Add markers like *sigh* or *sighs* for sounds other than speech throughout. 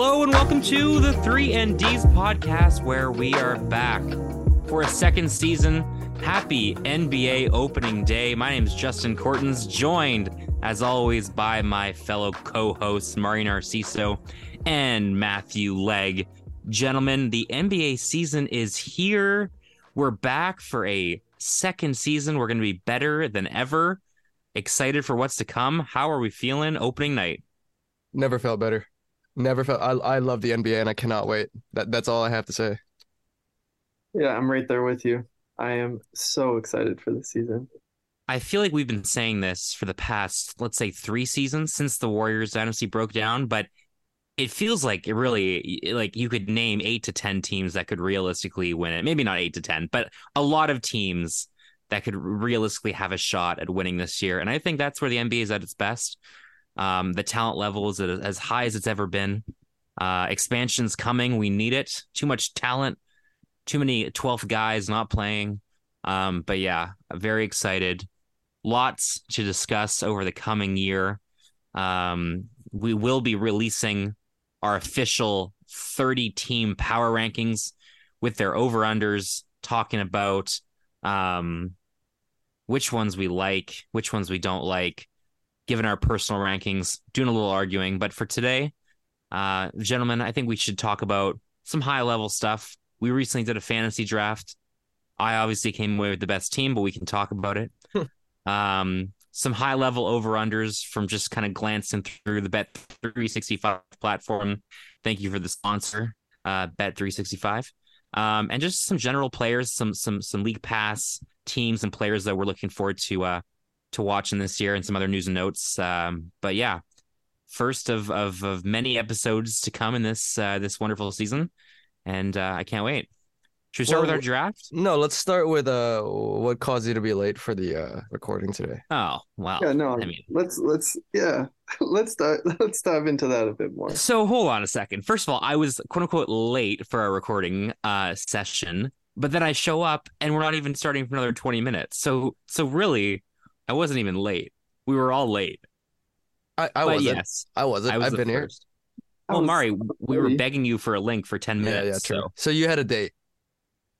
Hello and welcome to the 3 and D's podcast where we are back for a second season. Happy NBA opening day. My name is Justin Courtons, joined as always by my fellow co-hosts Mari Narciso and Matthew Legg. Gentlemen, the NBA season is here. We're back for a second season. We're going to be better than ever. Excited for what's to come. How are we feeling opening night? Never felt better. Never felt. I I love the NBA and I cannot wait. That that's all I have to say. Yeah, I'm right there with you. I am so excited for the season. I feel like we've been saying this for the past, let's say, three seasons since the Warriors dynasty broke down, but it feels like it really like you could name eight to ten teams that could realistically win it. Maybe not eight to ten, but a lot of teams that could realistically have a shot at winning this year. And I think that's where the NBA is at its best. Um, the talent level is as high as it's ever been. Uh, expansion's coming. We need it. Too much talent. Too many 12th guys not playing. Um, but yeah, very excited. Lots to discuss over the coming year. Um, we will be releasing our official 30 team power rankings with their over unders, talking about um, which ones we like, which ones we don't like, given our personal rankings, doing a little arguing. But for today, uh, gentlemen, I think we should talk about some high level stuff. We recently did a fantasy draft. I obviously came away with the best team, but we can talk about it. *laughs* um, some high level over unders from just kind of glancing through the Bet 365 platform. Thank you for the sponsor, uh, Bet 365. Um, and just some general players, some some some league pass teams and players that we're looking forward to uh, to watching this year and some other news and notes. Um, but yeah, first of, of of many episodes to come in this uh, this wonderful season, and uh, I can't wait. Should we start well, with our draft? No, let's start with uh what caused you to be late for the uh recording today. Oh, wow. Yeah, no. I mean, let's let's yeah, *laughs* let's dive *laughs* let's dive into that a bit more. So hold on a second. First of all, I was quote unquote late for our recording uh session, but then I show up and we're not even starting for another 20 minutes. So so really, I wasn't even late. We were all late. I, I wasn't. Yes, I wasn't. I was I've been first. here. Well, Mari, we were begging you for a link for 10 minutes. Yeah, yeah, true. So. so you had a date.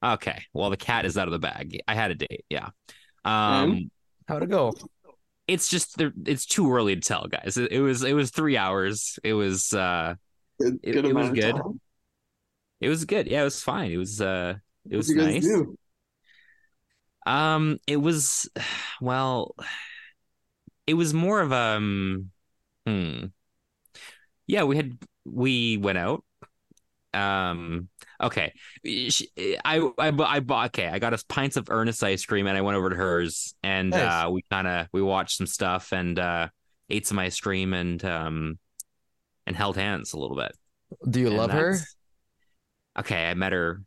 Okay. Well, the cat is out of the bag. I had a date. Yeah. Um, how'd it go? It's just it's too early to tell, guys. It, it was it was three hours. It was uh, good, it, it was good. It was good. Yeah, it was fine. It was uh, it was nice. Do? Um, it was *sighs* well, it was more of um, hmm. Yeah, we had we went out. Um, okay, I I I bought okay. I got us pints of Earnest ice cream, and I went over to hers, and nice. uh, we kind of we watched some stuff and uh, ate some ice cream and um and held hands a little bit. Do you and love her? Okay, I met her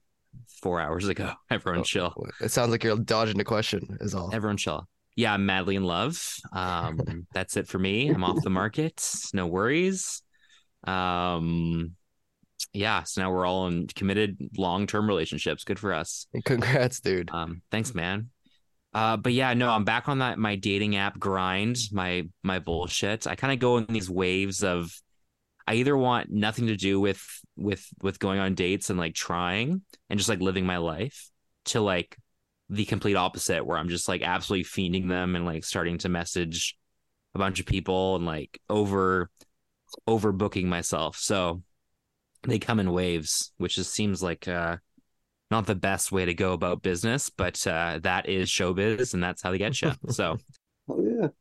four hours ago. *laughs* Everyone oh, chill. It sounds like you're dodging the question. Is all. Everyone chill. Yeah, I'm madly in love. Um, *laughs* that's it for me. I'm off the market. No worries. Um, yeah. So now we're all in committed long term relationships. Good for us. *laughs* Congrats, dude. Um, thanks, man. Uh, but yeah, no, I'm back on that my dating app grind, my my bullshit. I kind of go in these waves of I either want nothing to do with with with going on dates and like trying and just like living my life to like the complete opposite where I'm just like absolutely fiending them and like starting to message a bunch of people and like over overbooking myself. So they come in waves, which just seems like uh not the best way to go about business, but uh that is showbiz and that's how they get you. So *laughs* oh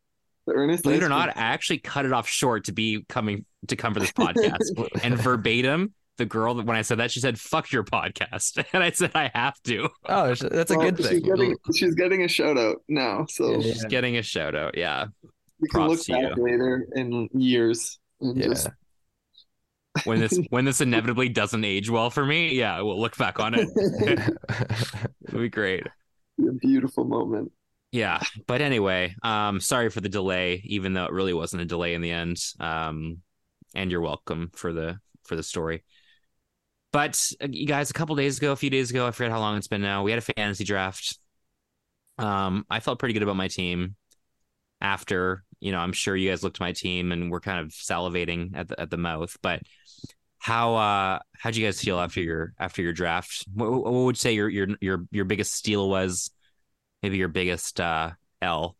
yeah. Earnest Believe it or not, I actually cut it off short to be coming to come for this podcast. *laughs* and verbatim, the girl that when I said that, she said, "Fuck your podcast," *laughs* and I said, "I have to." Oh, that's a well, good she's thing. Getting, she's getting a shout out now, so she's getting a shout out. Yeah, you can Props look back you. later in years. yeah. Just... when this *laughs* when this inevitably doesn't age well for me, yeah, we'll look back on it. It'll be great. A beautiful moment yeah but anyway um sorry for the delay even though it really wasn't a delay in the end um and you're welcome for the for the story but uh, you guys a couple days ago a few days ago i forget how long it's been now we had a fantasy draft um i felt pretty good about my team after you know i'm sure you guys looked at my team and we're kind of salivating at the, at the mouth but How uh how'd you guys feel after your after your draft? What, what would you say your your your your biggest steal was? Maybe your biggest uh L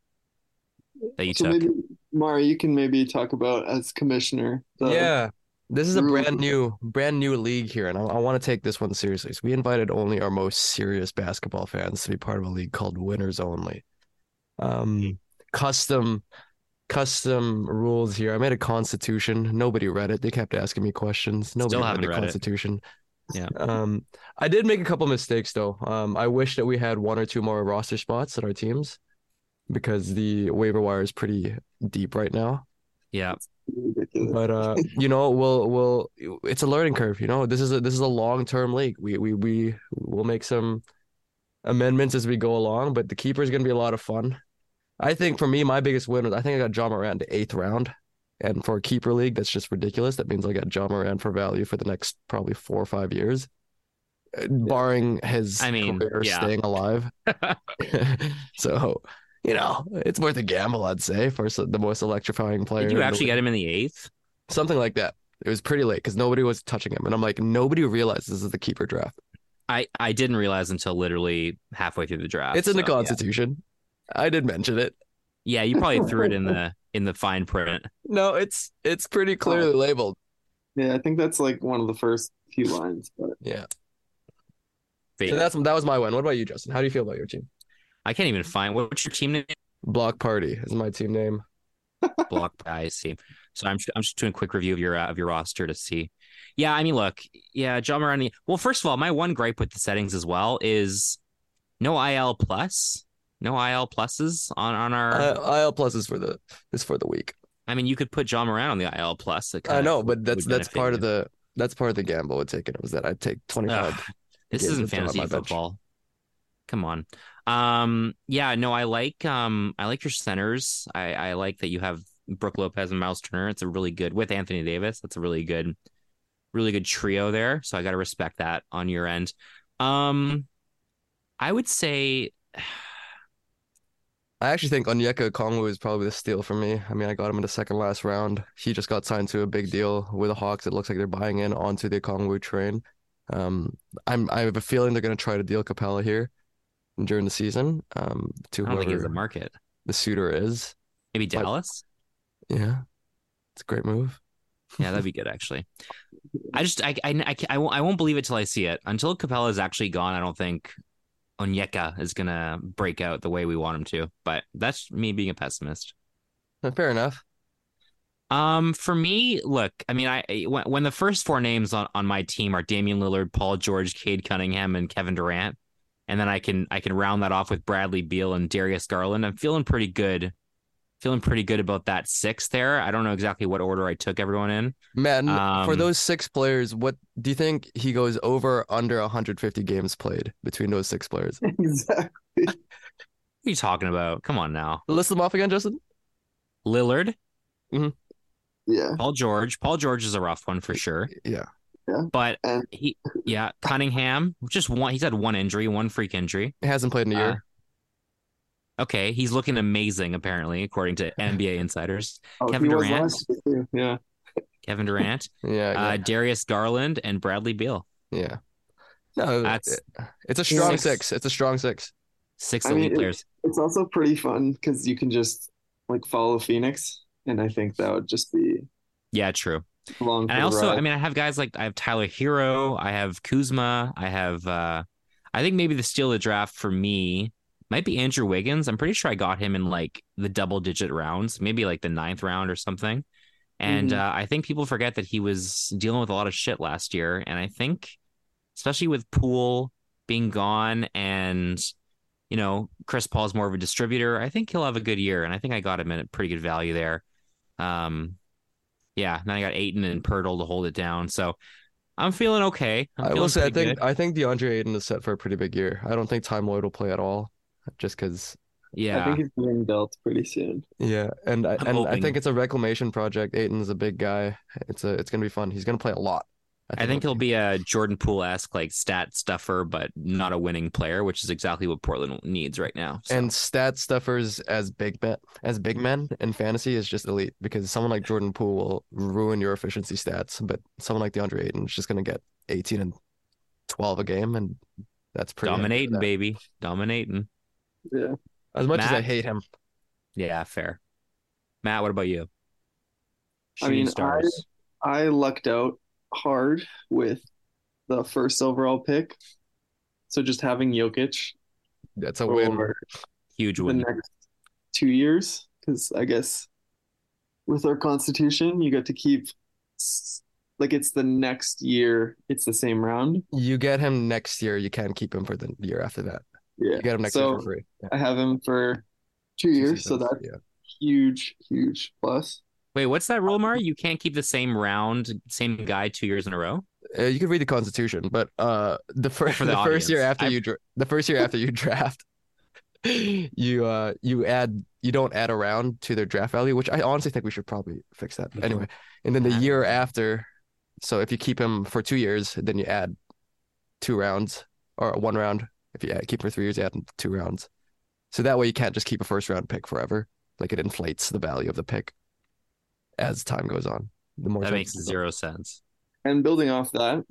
that you So took. maybe Mari, you can maybe talk about as commissioner. the- Yeah. This is a Rule- brand new, brand new league here, and I, I want to take this one seriously. So we invited only our most serious basketball fans to be part of a league called Winners Only. Um, custom, custom rules here. I made a constitution. Nobody read it. They kept asking me questions. Nobody read the constitution. it. Yeah. Um, I did make a couple mistakes though. Um, I wish that we had one or two more roster spots at our teams because the waiver wire is pretty deep right now. Yeah. But uh, you know, we'll we'll it's a learning curve, you know. This is a this is a long-term league. We we we will make some amendments as we go along, but the keeper is going to be a lot of fun. I think for me, my biggest win was I think I got Ja Morant to eighth round. And for a keeper league, that's just ridiculous. That means I got Ja Morant for value for the next probably four or five years, barring his I mean, career yeah. staying alive. *laughs* *laughs* so, you know, it's worth a gamble, I'd say, for the most electrifying player. Did you actually get him in the eighth? something like that. It was pretty late because nobody was touching him, and I'm like, nobody realized this is the keeper draft. I I didn't realize until literally halfway through the draft. it's in the so, yeah. Constitution. I did mention it. Yeah, you probably threw it in *laughs* the in the fine print. No, it's it's pretty clearly labeled. Yeah, I think that's like one of the first few lines, but Yeah. But So that's that was my win. What about you, Justin? How do you feel about your team? I can't even find what's your team name? Block Party is my team name. *laughs* Block. Party I see. So I'm I'm just doing a quick review of your uh, of your roster to see. Yeah, I mean, look, yeah, John Morani. Well, first of all, my one gripe with the settings as well is no IL plus, no IL pluses on on our. Uh, IL pluses for the is for the week. I mean, you could put Ja Morant on the IL plus. I know, but that's that's part you. of the that's part of the gamble with taking it was that I'd take twenty five. This isn't fantasy bench. football. Come on. Um, yeah, no, I like um I like your centers. I, I like that you have Brook Lopez and Myles Turner. It's a really good with Anthony Davis. That's a really good, really good trio there. So I gotta respect that on your end. Um I would say I actually think Onyeka Okongwu is probably the steal for me. I mean, I got him in the second last round. He just got signed to a big deal with the Hawks. It looks like they're buying in onto the Okongwu train. Um, I'm I have a feeling they're going to try to deal Capela here during the season. Um, to I don't think he whoever a market. the suitor is. Maybe But- Dallas? Yeah, it's a great move. Yeah, that'd be good actually. I just I I I, I won't I won't believe it till I see it. Until Capela is actually gone, I don't think Onyeka is gonna break out the way we want him to. But that's me being a pessimist. Fair enough. Um, for me, look, I mean, I when, when the first four names on, on my team are Damian Lillard, Paul George, Cade Cunningham, and Kevin Durant, and then I can I can round that off with Bradley Beal and Darius Garland. I'm feeling pretty good, feeling pretty good about that six there. I don't know exactly what order I took everyone in. Man, n- for Um, those six players, what do you think he goes over under 150 games played between those six players? *laughs* exactly. What are you talking about? Come on now, List them off again, Justin. Lillard, Yeah. Paul George. Paul George is a rough one for sure, Yeah. but And he, yeah, Cunningham, just one. He's had one injury, one freak injury. He hasn't played in a year. Uh, Okay, he's looking amazing apparently, according to *laughs* NBA insiders. oh, Kevin Durant. last. Yeah. Kevin Durant, *laughs* yeah, uh, Darius Garland, and Bradley Beal. yeah. No, That's it- it's a strong six. six. It's a strong six. Six I mean, elite it- players. It's also pretty fun because you can just like follow Phoenix, and I think that would just be Yeah, true. long. And I also, I mean, I have guys like I have Tyler Herro, I have Kuzma, I have. uh I think maybe the steal of the draft for me might be Andrew Wiggins. I'm pretty sure I got him in like the double digit rounds, maybe like the ninth round or something. And Mhm. uh, I think people forget that he was dealing with a lot of shit last year. And I think, especially with Poole being gone and, you know, Chris Paul's more of a distributor, I think he'll have a good year. And I think I got him at a pretty good value there. Um, yeah, then I got Ayton and Pirtle to hold it down. So I'm feeling okay. I'm I will say, I think good. I think DeAndre Ayton is set for a pretty big year. I don't think Time Lord will play at all, just because. yeah. I think he's being dealt pretty soon. Yeah, and I I'm and I think it's a reclamation project. Ayton's a big guy. It's a it's gonna be fun. He's gonna play a lot. I think he'll be a Jordan Poole esque like stat stuffer, but not a winning player, which is exactly what Portland needs right now. So. And stat stuffers as big bet as big men in fantasy is just elite because someone like Jordan Poole will ruin your efficiency stats, but someone like DeAndre Ayton is just gonna get 18 and 12 a game, and that's pretty dominating, baby, dominating. Yeah. As much Matt? as I hate him, Yeah, fair. Matt, what about you? I mean, Shooting stars. I lucked out hard with the first overall pick. So just having Jokic that's a win. for Huge the next two years, because I guess with our constitution, you get to keep like it's the next year, it's the same round. You get him next year. You can't keep him for the year after that. Yeah. You get him next so year for free. Yeah, I have him for two two years, so that's yeah. huge, huge plus. Wait, what's that rule, Mari? You can't keep the same round, same guy two years in a row. Uh, you could read the Constitution, but uh, the first for the the, first year after I- you dra- the first year after you *laughs* draft, you uh you add you don't add a round to their draft value, which I honestly think we should probably fix that. But anyway, and then the Add year after, so if you keep him for two years, then you add two rounds or one round. If you keep him for three years, you add two rounds. So that way you can't just keep a first round pick forever. Like it inflates the value of the pick as time goes on. The more That makes zero sense. And building off that,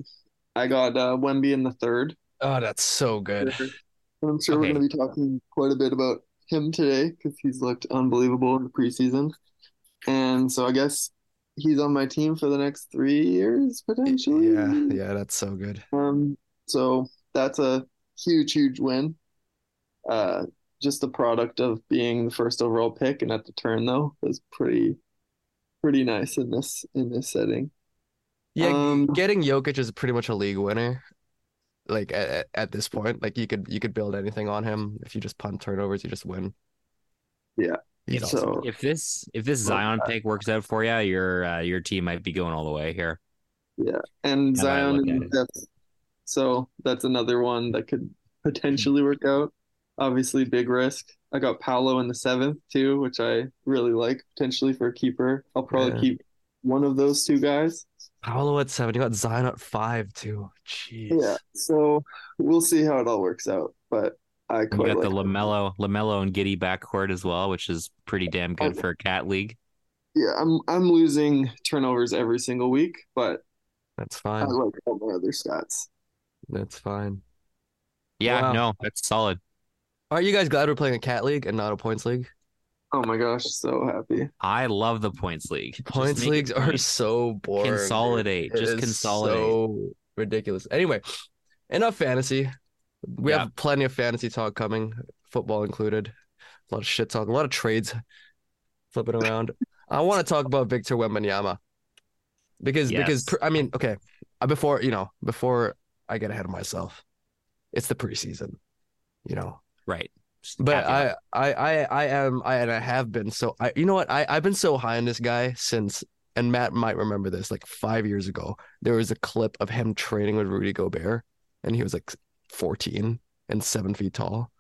I got uh, Wemby in the third. Oh, that's so good. *laughs* I'm sure Okay. we're going to be talking quite a bit about him today because he's looked unbelievable in the preseason. And so I guess he's on my team for the next three years potentially. Yeah, yeah, that's so good. Um, so that's a huge, huge win. Uh, just the product of being the first overall pick and at the turn though was pretty, pretty nice in this in this setting. Yeah, Um, getting Jokic is pretty much a league winner. Like at, at- at this point, like you could you could build anything on him if you just punt turnovers, you just win. Yeah. He's So- awesome. If this if this Well, Zion pick works out for you, your uh, your team might be going all the way here. Yeah, and How do I Zion look So that's another one that could potentially work out. Obviously, big risk. I got Paolo in the seventh too, which I really like potentially for a keeper. I'll probably Yeah. keep one of those two guys. Paolo at seven, you got Zion at five too. Jeez. Yeah. So we'll see how it all works out. But I You quite got like the it. Lamelo Lamelo and Giddey backcourt as well, which is pretty damn good for a cat league. Yeah, I'm I'm losing turnovers every single week, but That's fine. I like all my other stats. That's fine. Yeah, Wow. no, that's solid. Are you guys glad we're playing a cat league and not a points league? Oh my gosh, so happy. I love the points league. Just Points make it leagues are so boring. dude. Consolidate. It Just is consolidate. So ridiculous. Anyway, enough fantasy. We Yeah. have plenty of fantasy talk coming, football included. A lot of shit talk, a lot of trades flipping around. I want to talk about Victor Wembanyama because because Yes. pr- I mean, okay, uh, before you know, before I get ahead of myself, it's the preseason, you know. Right. Just But. I, I, I, I am, I, and I have been so. I, you know what? I, I've been so high on this guy since, and Matt might remember this. Like five years ago, there was a clip of him training with Rudy Gobert, and he was like 14 and seven feet tall,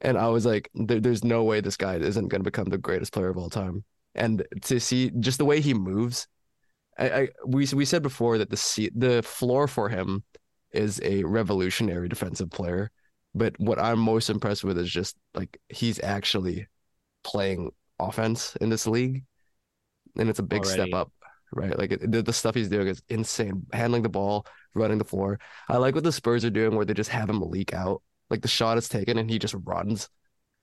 and I was like, there, there's no way this guy isn't going to become the greatest player of all time. And to see just the way he moves, I, I we we said before that the seat, the floor for him is a revolutionary defensive player. But what I'm most impressed with is just like he's actually playing offense in this league, and it's a big Already. step up, right? Like it, the, the stuff he's doing is insane. Handling the ball, running the floor. I like what the Spurs are doing, where they just have him leak out. Like the shot is taken and he just runs,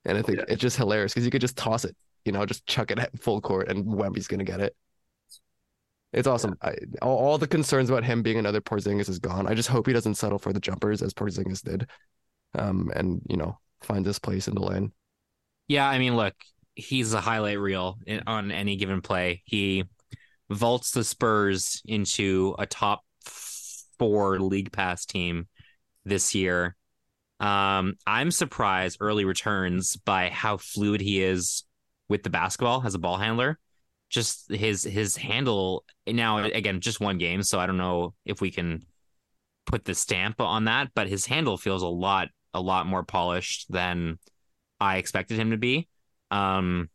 and I think Yeah. it's just hilarious because you could just toss it, you know, just chuck it at full court, and Wemby's gonna get it. It's awesome. I, all, all the concerns about him being another Porzingis is gone. I just hope he doesn't settle for the jumpers as Porzingis did, um, and you know, find his place in the lane. Yeah, I mean, look, he's a highlight reel in, on any given play. He vaults the Spurs into a top four league pass team this year. Um, I'm surprised early returns by how fluid he is with the basketball as a ball handler. Just his his handle now again, just one game, so I don't know if we can put the stamp on that, but his handle feels a lot a lot more polished than I expected him to be. Um,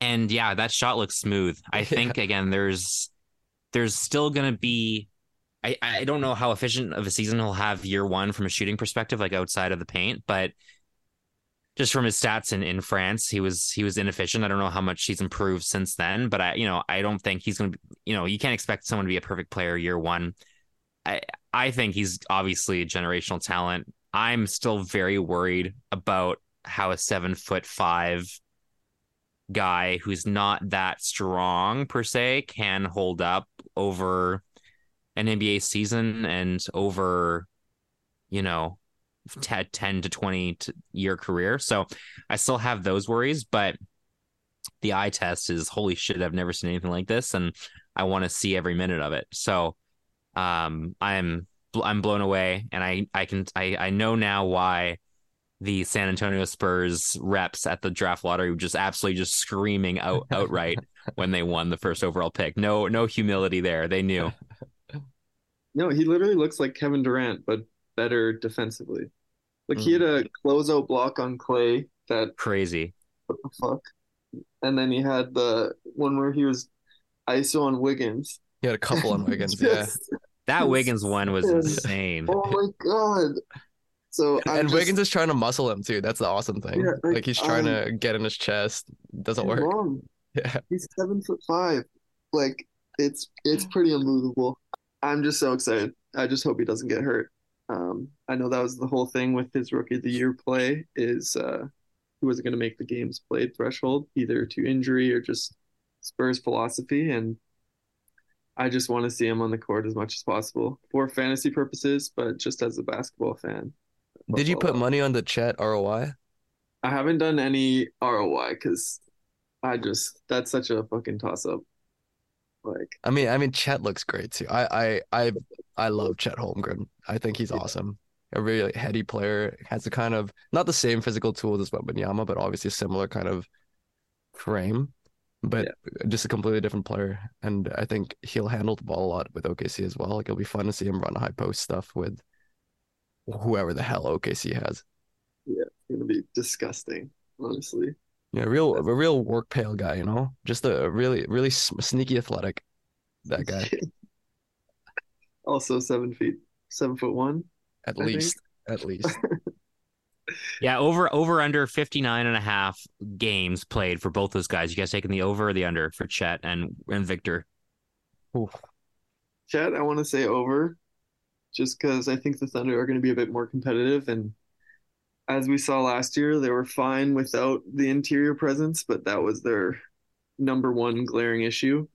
and yeah, that shot looks smooth. I *laughs* think again, there's there's still gonna be I, I don't know how efficient of a season he'll have year one from a shooting perspective, like outside of the paint, but just from his stats in, in France, he was he was inefficient. I don't know how much he's improved since then, but I you know I don't think he's going to be you know you can't expect someone to be a perfect player year one. I I think he's obviously a generational talent. I'm still very worried about how a seven foot five guy who's not that strong per se can hold up over an NBA season and over, you know, 10 to 20 year career. So I still have those worries, but the eye test is holy shit, I've never seen anything like this. And I want to see every minute of it. So um, I'm, I'm blown away. And I, I can, I, I know now why the San Antonio Spurs reps at the draft lottery were just absolutely just screaming out *laughs* outright when they won the first overall pick. No, no humility there. They knew. *laughs* No, he literally looks like Kevin Durant, but better defensively. Like mm. he had a closeout block on Klay that crazy. What the fuck? And then he had the one where he was ISO on Wiggins. He had a couple on Wiggins, *laughs* yeah. That Wiggins one was insane. Oh my god. So and, and just, Wiggins is trying to muscle him too. That's the awesome thing. Yeah, like, like, he's trying um, to get in his chest. Doesn't work. Wrong. *laughs* Yeah. He's seven foot five. Like it's it's pretty unbelievable. I'm just so excited. I just hope he doesn't get hurt. Um, I know that was the whole thing with his rookie of the year play is uh, he wasn't going to make the games played threshold either to injury or just Spurs philosophy, and I just want to see him on the court as much as possible for fantasy purposes, but just as a basketball fan. Did you put money on the Chet ROY? I haven't done any ROY because I just that's such a fucking toss up. Like, I mean, I mean, Chet looks great too. I, I, I, I love Chet Holmgren. I think he's awesome. A really heady player. Has a kind of not the same physical tools as Wembanyama, but obviously a similar kind of frame. But yeah. just a completely different player, and I think he'll handle the ball a lot with OKC as well. Like it'll be fun to see him run high post stuff with whoever the hell OKC has. Yeah, it's gonna be disgusting, honestly. Yeah, real a real work pale guy, you know, just a really really sneaky athletic. That guy. *laughs* also seven feet, seven foot one. At I least, think. at least. *laughs* yeah, over over under 59 and a half games played for both those guys. You guys taking the over or the under for Chet and and Victor? Oof. Chet, I want to say over, just because I think the Thunder are going to be a bit more competitive and as we saw last year, they were fine without the interior presence, but that was their number one glaring issue.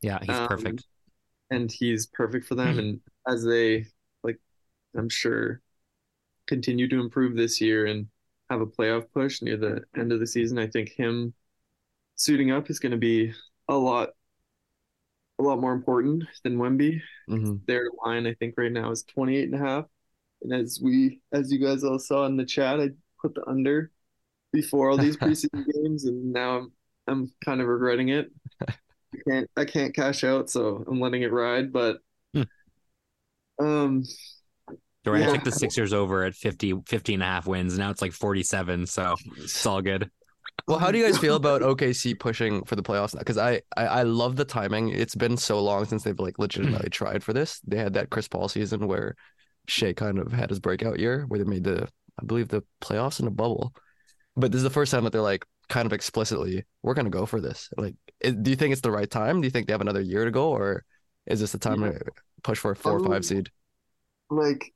Yeah, he's um, perfect. And he's perfect for them. and as they, like, I'm sure, continue to improve this year and have a playoff push near the end of the season, I think him suiting up is going to be a lot a lot more important than Wemby. Mm-hmm. Their line, I think, right now is 28 and a half. And as we, as you guys all saw in the chat, I put the under before all these *laughs* preseason games, and now I'm I'm kind of regretting it. *laughs* I can't I can't cash out, so I'm letting it ride. But hmm. um, Durant yeah. took the Sixers over at 50, 50 and a half wins. Now it's like 47, so it's all good. Well, how do you guys feel about *laughs* OKC pushing for the playoffs now? Because I, I, I love the timing. It's been so long since they've like legitimately *clears throat* tried for this. They had that Chris Paul season where Shai kind of had his breakout year where they made the, I believe, the playoffs in a bubble. But this is the first time that they're like kind of explicitly, we're going to go for this. Like, do you think it's the right time? Do you think they have another year to go, or is this the time yeah. to push for a four um, or five seed? Like,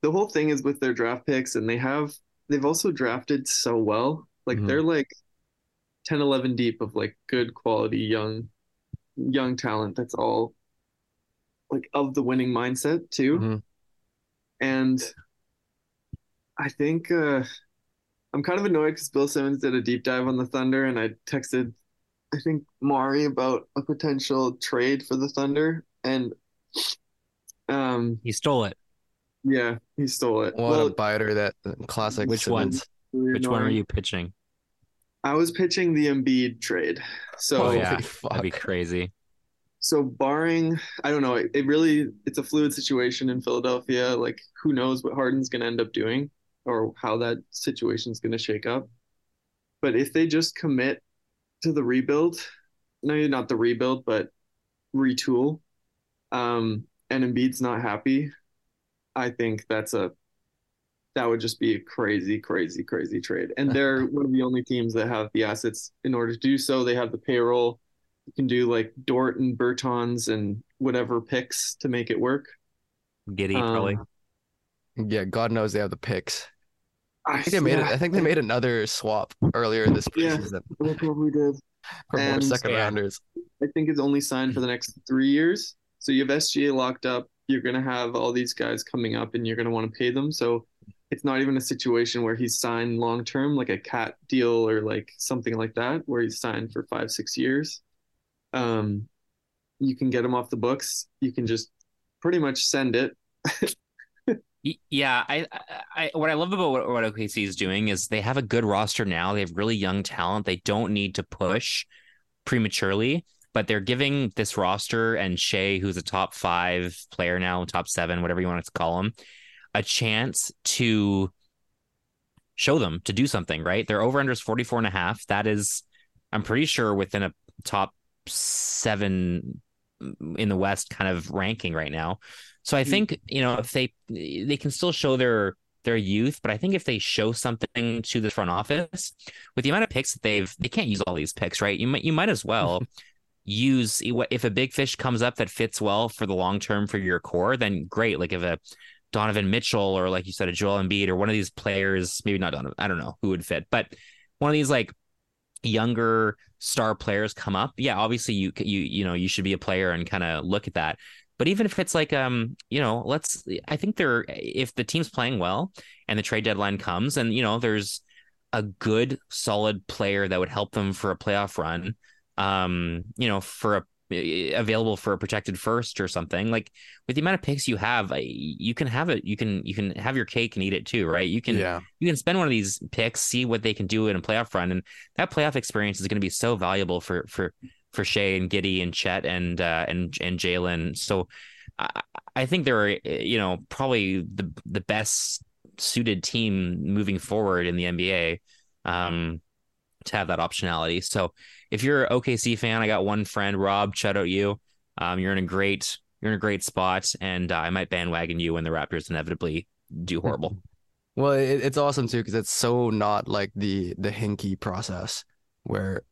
the whole thing is with their draft picks, and they have they've also drafted so well. Like, mm-hmm. they're like 10, 11 deep of like good quality young young talent. That's all like of the winning mindset too. Mm-hmm. And I think uh, I'm kind of annoyed because Bill Simmons did a deep dive on the Thunder, and I texted, I think, Mari about a potential trade for the Thunder, and um, he stole it. Yeah, he stole it. What well, a biter! That classic. Which Simmons. one? Which one are you pitching? I was pitching the Embiid trade. So oh, yeah, that'd be crazy. So barring, I don't know, it, it really it's a fluid situation in Philadelphia. Like who knows what Harden's going to end up doing or how that situation's going to shake up. But if they just commit to the rebuild, no, not the rebuild, but retool, um, and Embiid's not happy, I think that's a that would just be a crazy, crazy, crazy trade. And they're *laughs* one of the only teams that have the assets in order to do so. They have the payroll. You can do like Dort and Bertans and whatever picks to make it work. Giddey probably. Um, Yeah, God knows they have the picks. I I think they made it. yeah, I think they made another swap earlier this Yeah. preseason they probably did. for more second rounders. I think is only signed for the next three years. So you have SGA locked up. You're going to have all these guys coming up and you're going to want to pay them. So it's not even a situation where he's signed long term, like a cat deal or like something like that, where he's signed for five, six years. Um, you can get them off the books. You can just pretty much send it. *laughs* Yeah, I, I, what I love about what, what OKC is doing is they have a good roster now. They have really young talent. They don't need to push prematurely, but they're giving this roster and Shai, who's a top five player now, top seven, whatever you want to call him, a chance to show them to do something, right? Their over under is 44 and a half. That is, I'm pretty sure within a top seven in the West kind of ranking right now. So I Hmm. think, you know, if they they can still show their their youth, but I think if they show something to the front office with the amount of picks that they've they can't use all these picks, right? You might you might as well *laughs* use if a big fish comes up that fits well for the long term for your core, then great. Like if a Donovan Mitchell or like you said, a Joel Embiid or one of these players, maybe not Donovan, I don't know who would fit, but one of these like younger star players come up, yeah, obviously you you you know you should be a player and kind of look at that. But even if it's like um, you know, let's I think they're if the team's playing well and the trade deadline comes and you know there's a good solid player that would help them for a playoff run, um, you know, for a available for a protected first or something like with the amount of picks you have you can have it you can you can have your cake and eat it too right? You can Yeah, you can spend one of these picks, see what they can do in a playoff run, and that playoff experience is going to be so valuable for for for Shai and Giddey and Chet and uh, and and Jalen. So I, I think they're you know probably the the best suited team moving forward in the NBA um, to have that optionality. So if you're an OKC fan, I got one friend, Rob. Shout out you. Um, you're in a great you're in a great spot, and uh, I might bandwagon you when the Raptors inevitably do horrible. *laughs* Well, it, it's awesome too because it's so not like the the Hinkie process where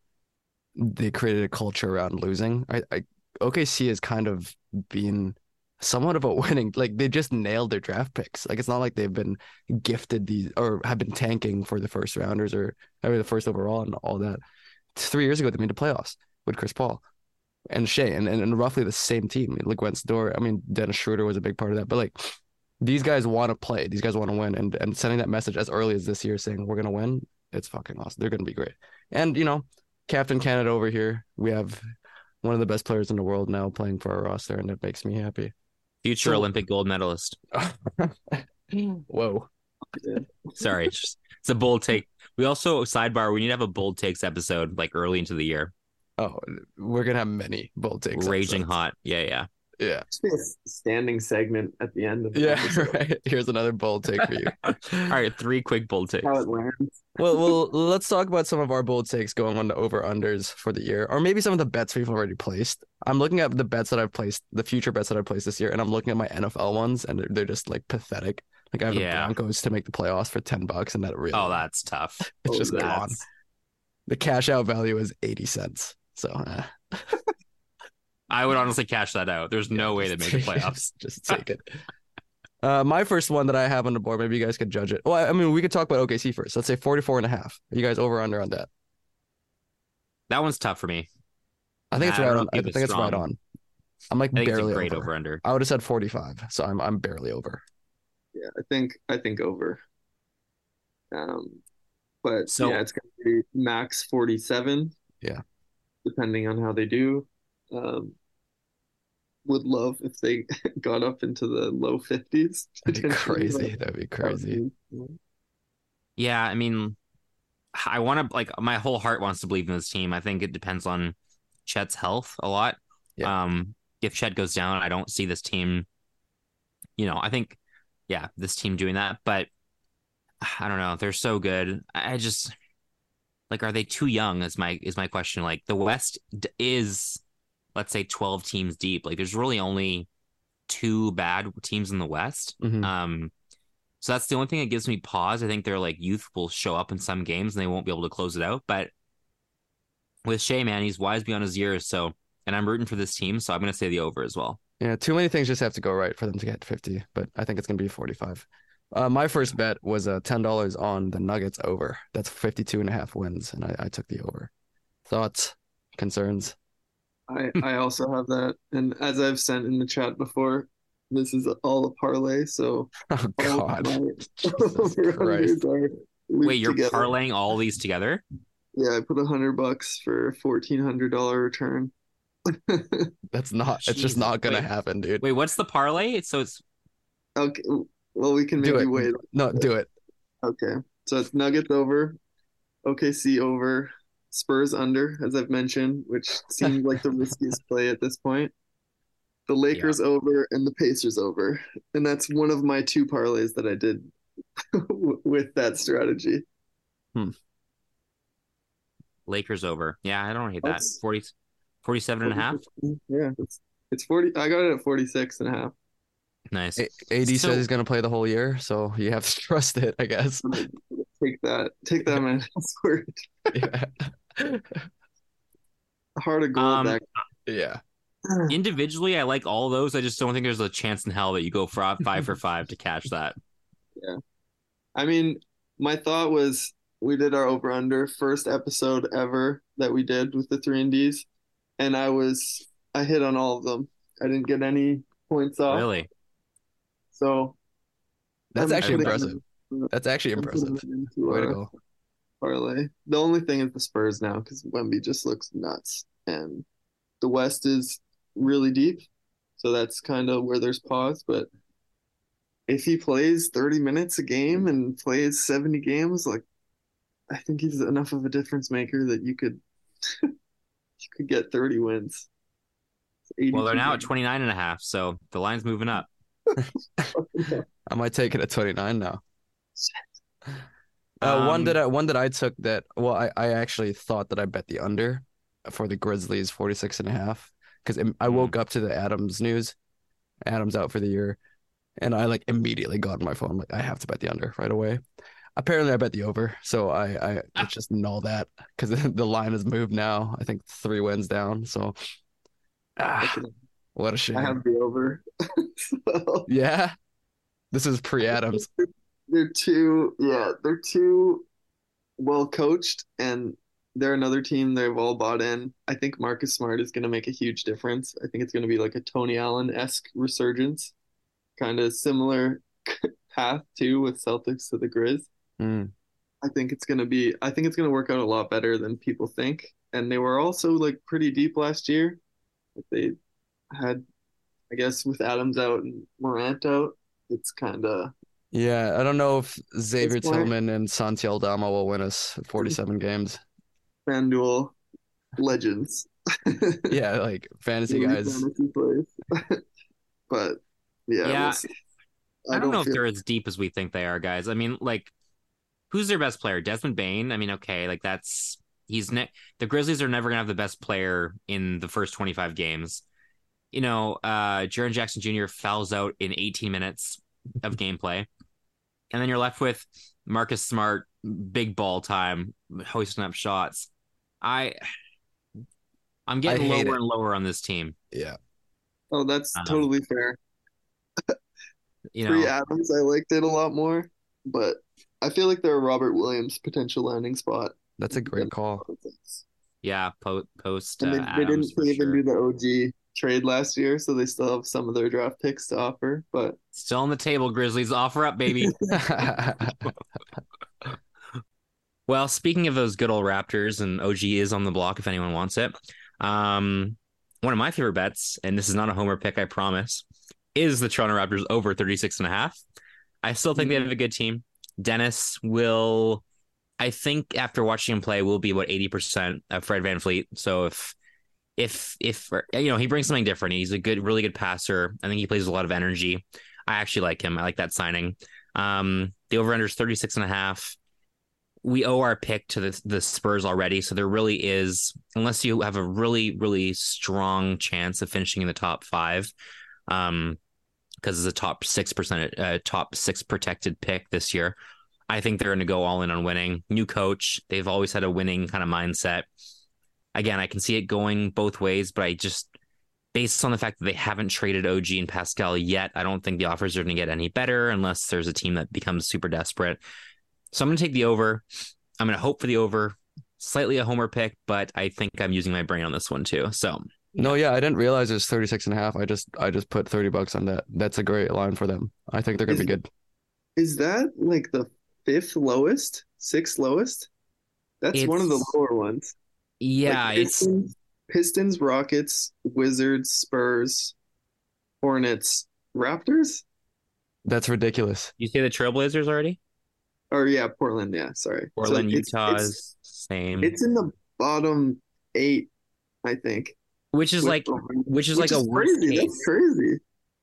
they created a culture around losing. I, I OKC has kind of been somewhat of a *laughs* winning. Like they just nailed their draft picks. Like it's not like they've been gifted these or have been tanking for the first rounders or or the first overall and all that. Three years ago they made the playoffs with Chris Paul and Shai and, and, and roughly the same team. Like Wentz Door. I mean Dennis Schroeder was a big part of that, but like these guys want to play. These guys want to win, and and sending that message as early as this year, saying we're gonna win, it's fucking awesome. They're gonna be great. And you know, Captain Canada over here, we have one of the best players in the world now playing for our roster, and it makes me happy. Future So- Olympic gold medalist. *laughs* Whoa. Sorry, it's, just, it's a bold take. We also sidebar. We need to have a bold takes episode like early into the year. Oh, we're gonna have many bold takes. Raging episodes. hot. Yeah, yeah. Yeah. Just a standing segment at the end of the Yeah. *laughs* episode. Right. Here's another bold take for you. *laughs* All right, three quick bold takes. How it lands. well, well, let's talk about some of our bold takes going on the over unders for the year, or maybe some of the bets we've already placed. I'm looking at the bets that I've placed, the future bets that I've placed this year, and I'm looking at my NFL ones, and they're, they're just like pathetic. Like I have Yeah. the Broncos to make the playoffs for ten bucks, and that really, Oh, that's tough. *laughs* it's Oh, just that's- gone. The cash out value is eighty cents. So eh, *laughs* I would honestly cash that out. There's no way to make the playoffs. *laughs* just take it. Uh, my first one that I have on the board, maybe you guys could judge it. Well, I I mean, we could talk about OKC first. Let's say 44 and a half. Are you guys over or under on that? That one's tough for me. I think it's I right on. I think think it's it's right on. I'm like I think barely it's a great over. over under. I would have said 45, so I'm I'm barely over. Yeah, I think I think over. Um, but So- yeah, it's gonna be max 47. Yeah. Depending on how they do. Um, would love if they *laughs* got up into the low 50s. That'd be crazy. but That'd be crazy. Yeah, I mean, I want to like my whole heart wants to believe in this team. I think it depends on Chet's health a lot. Yeah. Um, if Chet goes down, I don't see this team. You know, I think, yeah, this team doing that, but I don't know. They're so good. I just like, are they too young? Is my is my question. Like the West is, let's say, twelve teams deep. Like there's really only two bad teams in the West. Mhm. Um, so that's the only thing that gives me pause. I think their like youth will show up in some games and they won't be able to close it out. But with Shai, man, he's wise beyond his years. So, and I'm rooting for this team, so I'm going to say the over as well. Yeah, too many things just have to go right for them to get 50, but I think it's going to be 45. Uh, my first bet was uh, $10 on the Nuggets over. That's 52 and a half wins, and I, I took the over. Thoughts, concerns? I I also have that, and as I've sent in the chat before, this is all a parlay. So *laughs* Oh, God. my Jesus *laughs* over-unders are looped Wait, you're together. parlaying all these together? Yeah, I put a hundred bucks for a fourteen hundred dollar return. *laughs* That's not, it's just not going to wait. happen, dude. Wait, what's the parlay? So it's Okay, well we can do maybe it. wait. No, do it. Okay, so it's Nuggets over, OKC over, Spurs under, as I've mentioned, which *laughs* seems like the riskiest play at this point. The Lakers over and the Pacers over, and that's one of my two parlays that I did *laughs* with that strategy. Hmm. Lakers over. Yeah, I don't hate that. That's- 40, 47 and a half. Yeah, it's it's forty. I got it at 46 and a half. Nice. A- AD So- says he's going to play the whole year, so you have to *laughs* trust it, I guess. Take that. Take that, man. *laughs* word. Yeah. Heart of gold. Um, that yeah. Individually, I like all those. I just don't think there's a chance in hell that you go for five for five to catch that. *laughs* Yeah. I mean, my thought was we did our over under first episode ever that we did with the three and Ds, and I was I hit on all of them. I didn't get any points off. Really? So That's I'm actually impressive. That's actually I'm impressive. Way to go. parlay. The only thing is the Spurs now because Wemby just looks nuts, and the West is really deep, so that's kind of where there's pause. But if he plays 30 minutes a game and plays 70 games, like I think he's enough of a difference maker that you could *laughs* you could get 30 wins. Well, they're now at games. 29 and a half, so the line's moving up. *laughs* Am I might take it at 29 now. Uh, one Um, that I one that I took that well I, I actually thought that I bet the under for the Grizzlies 46 and a half because I Hmm. woke up to the Adams news. Adams out for the year and I like immediately got on my phone like I have to bet the under right away. Apparently I bet the over, so I I it's just null that because *laughs* the line has moved now. I think three wins down, so ah, what a shame. I have the over. *laughs* So, Yeah, this is pre Adams. *laughs* they're too yeah, they're too well coached and they're another team they've all bought in. I think Marcus Smart is going to make a huge difference. I think it's going to be like a Tony Allen-esque resurgence. Kind of similar path too with Celtics to the Grizz. Mm. I think it's going to be I think it's going to work out a lot better than people think. And they were also like pretty deep last year. Like they had I guess with Adams out and Morant out, it's kind of Yeah, I don't know if Xavier point- Tillman and Santi Aldama will win us 47 *laughs* games. FanDuel legends. *laughs* Yeah, *laughs* like fantasy guys. fantasy plays. but yeah, Yeah, we'll see. I don't know if they're as deep as we think they are, guys. I mean, like, who's their best player? Desmond Bane. I mean, okay, like that's he's ne- the Grizzlies are never gonna have the best player in the first 25 games. You know, uh Jaren Jackson Jr. fouls out in 18 minutes of gameplay. And then you're left with Marcus Smart, big ball time, hoisting up shots. I I'm getting hate lower it. and lower on this team. Yeah. Oh, that's Um, totally fair. You Pre know, Adams, I liked it a lot more, but I feel like they're a Robert Williams potential landing spot. That's a great call. yeah, po- post uh, And they, they Adams didn't for even sure. do the OG trade last year, so they still have some of their draft picks to offer. But Still on the table, Grizzlies. Offer up, baby. *laughs* *laughs* well, speaking of those good old Raptors, and OG is on the block if anyone wants it. Um, one of my favorite bets, and this is not a homer pick, I promise, is the Toronto Raptors over 36 and a half. I still think they have a good team. Dennis will, I think, after watching him play, will be about 80% of Fred VanVleet. So if if if you know he brings something different, he's a good, really good passer. I think he plays a lot of energy. I actually like him. I like that signing. Um, the over under is 36 and a half. We owe our pick to the, the Spurs already. So there really is, unless you have a really, really strong chance of finishing in the top five, um, because it's a top six percent, uh, top six protected pick this year. I think they're going to go all in on winning. New coach, they've always had a winning kind of mindset. Again, I can see it going both ways, but I just, based on the fact that they haven't traded OG and Pascal yet, I don't think the offers are going to get any better unless there's a team that becomes super desperate. So I'm going to take the over. I'm going to hope for the over. Slightly a homer pick, but I think I'm using my brain on this one too. So No, yeah, I didn't realize it's 36 and a half. I just I just put 30 bucks on that. That's a great line for them. I think they're going to be good. Is that like the fifth lowest, sixth lowest? That's one of the lower ones. yeah, Like it's Pistons, Pistons, Rockets, Wizards, Spurs, Hornets, Raptors, That's ridiculous. you say the Trailblazers already? or yeah, Portland. Yeah, sorry, So Portland, it's- Utah's It's, same, it's in the bottom eight, I think. Which is like which is like a worst crazy. That's crazy.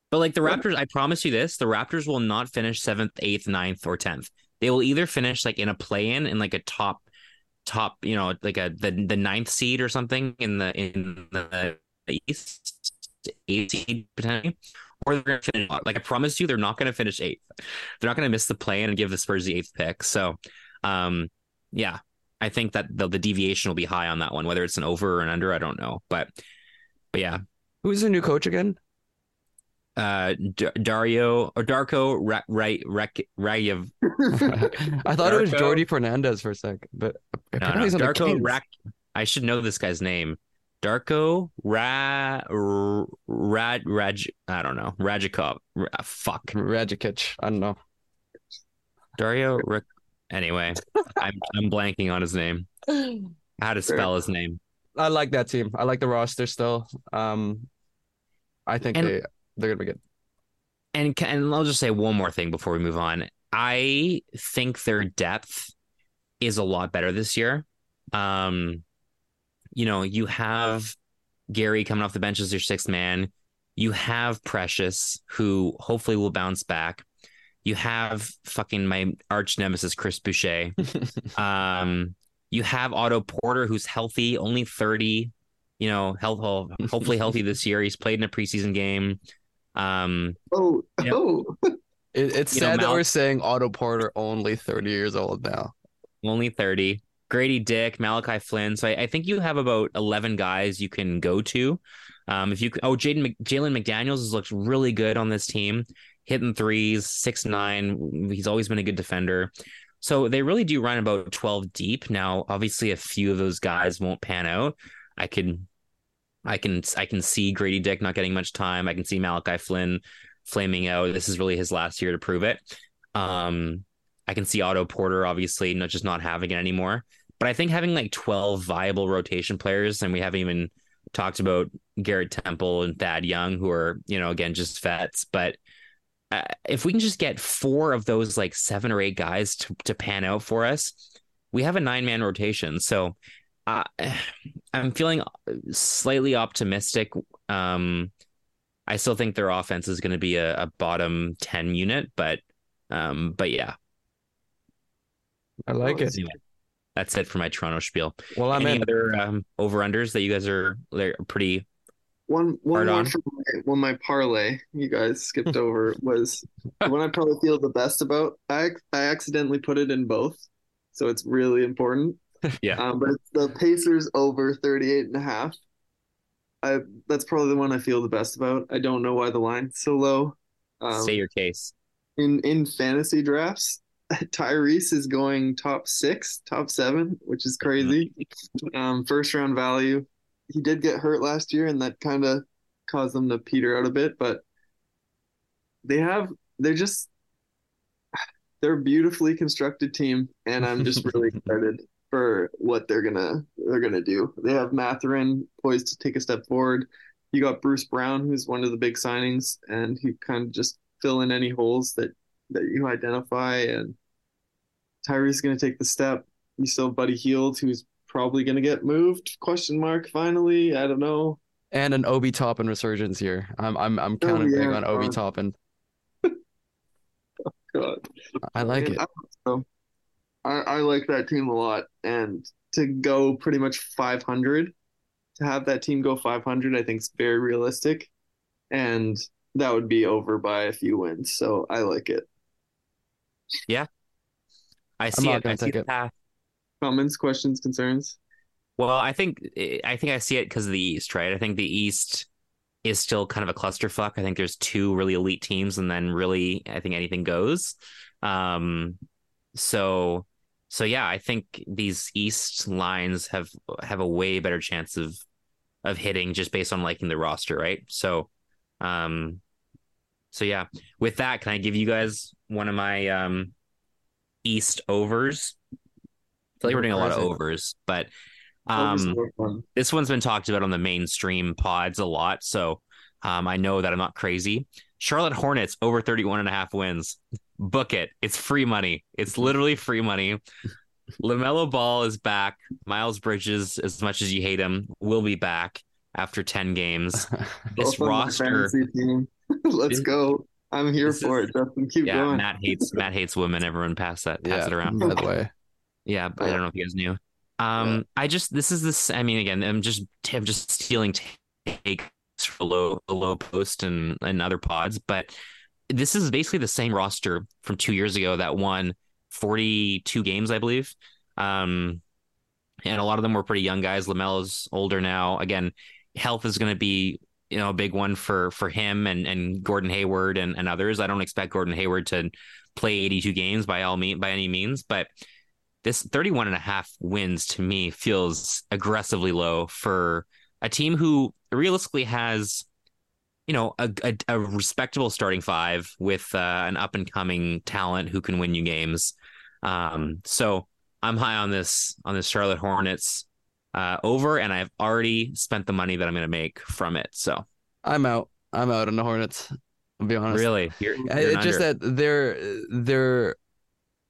But like the Raptors, I promise you this: the Raptors will not finish seventh, eighth, ninth, or tenth. They will either finish like in a play-in in like a top, top, you know, like a the the ninth seed or something in the in the East, eighth seed potentially, or they're to finish. Like I promise you, they're not to finish eighth. They're not to miss the play-in and give the Spurs the eighth pick. So, um, yeah, I think that the the deviation will be high on that one. Whether it's an over or an under, I don't know, but but yeah, Who's the new coach again? uh D- Dario or Darko Ra- Ra- Ra- Rayev. *laughs* I thought it was Darko. Jordi Fernandez for a sec, but No, apparently no, he's on Darko Kings. Rak. I should know this guy's name. Darko Ra R- Rad Raj. I don't know Rajikov. Ra- fuck Rajikic. I don't know. Dario. Ra- anyway, I'm I'm blanking on his name. How to spell his name? I like that team. I like the roster still. Um, I think And- they they're gonna be good. And ca- and I'll just say one more thing before we move on. I think their depth is a lot better this year. Um, you know, you have Gary coming off the bench as your sixth man. You have Precious, who hopefully will bounce back. You have fucking my arch nemesis Chris Boucher. *laughs* Um, you have Otto Porter, who's healthy, only thirty. You know, health, hopefully healthy this year. He's played in a preseason game. Um, Oh, Yep. oh, *laughs* It, it's You know, sad that we're saying Otto Porter only 30 years old now. only 30. Gradey Dick, Malachi Flynn. So I, I think you have about 11 guys you can go to. Um, if you oh Jaden Jalen McDaniels looks really good on this team, hitting threes, six nine. He's always been a good defender. So they really do run about 12 deep. Now, obviously, a few of those guys won't pan out. I can, I can, I can see Gradey Dick not getting much time. I can see Malachi Flynn flaming out. This is really his last year to prove it. Um, I can see Otto Porter obviously not just not having it anymore. But I think having like 12 viable rotation players, and we haven't even talked about Garrett Temple and Thad Young, who are, you know, again, just vets. But uh, if we can just get four of those like seven or eight guys to, to pan out for us, we have a nine man rotation. So uh, I'm feeling slightly optimistic. Um, I still think their offense is going to be a, a bottom 10 unit, but um, but yeah, I like it. Anyway, that's it for my Toronto spiel. Well, I'm Any in. other um, over unders that you guys are they're pretty one one on. from my, one my parlay you guys skipped *laughs* over was the one I probably feel the best about. I I accidentally put it in both, so it's really important. *laughs* Yeah. Um, but the Pacers over 38 and a half. I that's probably the one I feel the best about. I don't know why the line's so low. Um, say your case. in in fantasy drafts, *laughs* Tyrese is going top six, top seven, which is crazy. Um, first round value. He did get hurt last year, and that kind of caused them to peter out a bit. But they have, they're just, they're a beautifully constructed team, and I'm just *laughs* really excited for what they're gonna they're gonna do. They have Mathurin poised to take a step forward. You got Bruce Brown, who's one of the big signings, and he kind of just fill in any holes that that you identify. And Tyree's going to take the step. You still have Buddy Hield, who's probably going to get moved? Question mark. Finally, I don't know. And an Obi Toppin resurgence here. I'm I'm I'm counting Oh, yeah, on Obi God. Toppin. *laughs* Oh, God, I like And it. I. I I like that team a lot, and to go pretty much 500, to have that team go 500, I think is very realistic. And that would be over by a few wins. So I like it. Yeah, I see not it. gonna I see take the it. path. Comments, questions, concerns? Well, I think I think I see it because of the East, right? I think the East is still kind of a clusterfuck. I think there's two really elite teams, and then really, I think anything goes. Um, so, so yeah, I think these East lines have have a way better chance of of hitting just based on liking the roster, right? So, um, so yeah. With that, can I give you guys one of my um East overs? I feel like we're doing a lot of overs, but um, are this one's been talked about on the mainstream pods a lot, so um, I know that I'm not crazy. Charlotte Hornets over 31 and a half wins. Book it. It's free money. It's literally free money. LaMelo Ball is back. Miles Bridges, as much as you hate him, will be back after 10 games. *laughs* This Both on my roster, team. *laughs* Let's go. I'm here this for is- it, Justin. Keep yeah, going. Matt hates Matt hates women. Everyone pass that pass yeah, it around. by the way. Yeah, but I don't know if you guys knew. Um, I just this is this. I mean, again, I'm just I'm just stealing takes for low low post and and other pods, but this is basically the same roster from two years ago that won 42 games, I believe. Um, and a lot of them were pretty young guys. Lamelo's older now. Again, health is going to be you know a big one for for him and and Gordon Hayward and and others. I don't expect Gordon Hayward to play 82 games by all mean by any means, but this 31 and a half wins to me feels aggressively low for a team who realistically has you know a, a, a respectable starting five with uh, an up and coming talent who can win you games um so i'm high on this on this charlotte hornets uh over and i've already spent the money that i'm going to make from it so I'm out. I'm out on the Hornets. I'll be honest. really you're, you're It's just that they're they're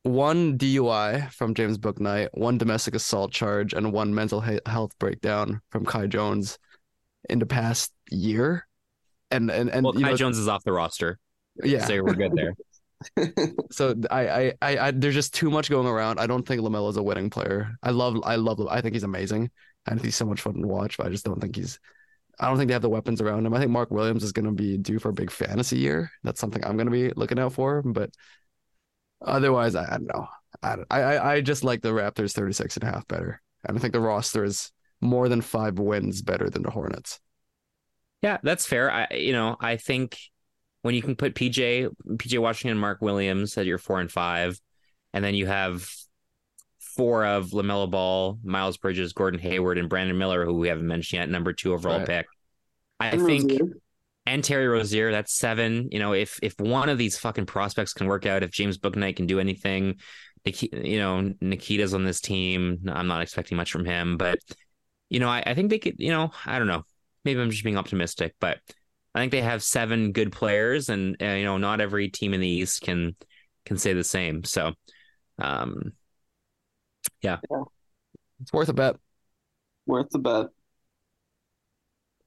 one DUI from James Bouknight, one domestic assault charge, and one mental health breakdown from Kai Jones in the past year. And and and well Kai know, jones is off the roster yeah. so we're good there *laughs* *laughs* So I, I I I there's just too much going around. I don't think Lamelo's a winning player. I love I love I think he's amazing. I think he's so much fun to watch, but I just don't think he's I don't think they have the weapons around him. I think Mark Williams is going to be due for a big fantasy year. That's something I'm going to be looking out for. But otherwise, I, I don't know. I, I I just like the Raptors 36 and a half better. And I think the roster is more than five wins better than the Hornets. Yeah, that's fair. I you know, I think when you can put PJ PJ Washington and Mark Williams at your four and five, and then you have four of LaMelo Ball, Miles Bridges, Gordon Hayward, and Brandon Miller, who we haven't mentioned yet, number two overall Right. pick. I And think Rozier. And Terry Rozier, that's seven. You know, if if one of these fucking prospects can work out, if James Bouknight can do anything, Nik- you know, Nikita's on this team. I'm not expecting much from him, but you know, I, I think they could. You know, I don't know. Maybe I'm just being optimistic, but I think they have seven good players, and uh, you know, not every team in the East can can say the same. So, um, yeah, It's worth a bet. Worth the bet.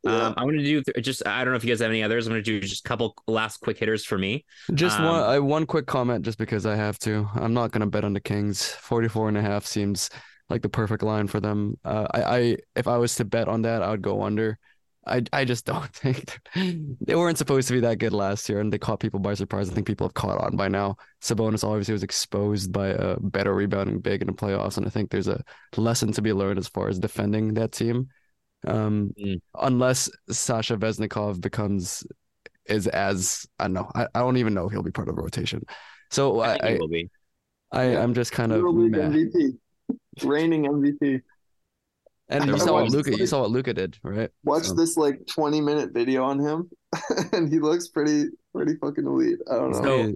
Yeah. um, I'm going to do th- just. I don't know if you guys have any others. I'm going to do just a couple last quick hitters for me. Just Um, one I, one quick comment just because I have to. I'm not going to bet on the Kings. 44 and a half seems like the perfect line for them. Uh, I, I if I was to bet on that, I would go under. I I just *laughs* don't think they weren't supposed to be that good last year and they caught people by surprise. I think people have caught on by now. Sabonis obviously was exposed by a better rebounding big in the playoffs and I think there's a lesson to be learned as far as defending that team. Um Mm. unless Sasha Vezenkov becomes is as I don't know. I, I don't even know if he'll be part of the rotation. So I I, will be. I yeah. I'm just kind of EuroLeague meh. MVP. Reigning MVP. And you saw what watched Luka you saw what Luka did, right? Watch So- this like 20 minute video on him, *laughs* and he looks pretty pretty fucking elite. I don't know. So-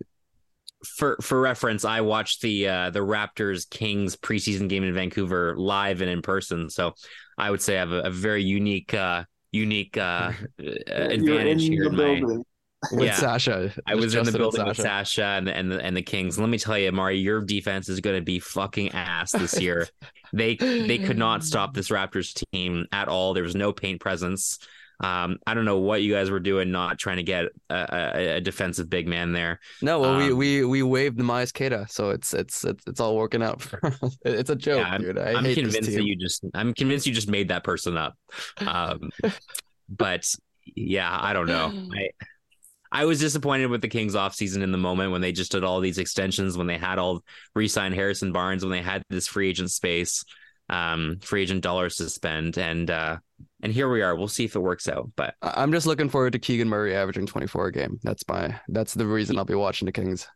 for for reference, I watched the uh, the Raptors Kings preseason game in Vancouver live and in person. So I would say I have a, a very unique uh, unique uh, *laughs* advantage in here. the in my, building. with yeah. Sasha. I was Just in the Justin and building with Sasha. Sasha and the, and the and the Kings. Let me tell you, Mari, your defense is going to be fucking ass this year. they they could not stop this Raptors team at all. There was no paint presence. Um, I don't know what you guys were doing, not trying to get a, a, a defensive big man there. No, well, we Um, we we waived Miles Kata, so it's it's it's it's all working out. *laughs* It's a joke, Yeah, I'm- dude. I this convinced that you just I'm convinced you just made that person up. Um, *laughs* but yeah, I don't know. I I was disappointed with the Kings offseason in the moment when they just did all these extensions, when they had all re-signed Harrison Barnes, when they had this free agent space, um, free agent dollars to spend, and uh, and here we are. We'll see if it works out. But I'm just looking forward to Keegan Murray averaging 24 a game. That's my that's the reason I'll be watching the Kings.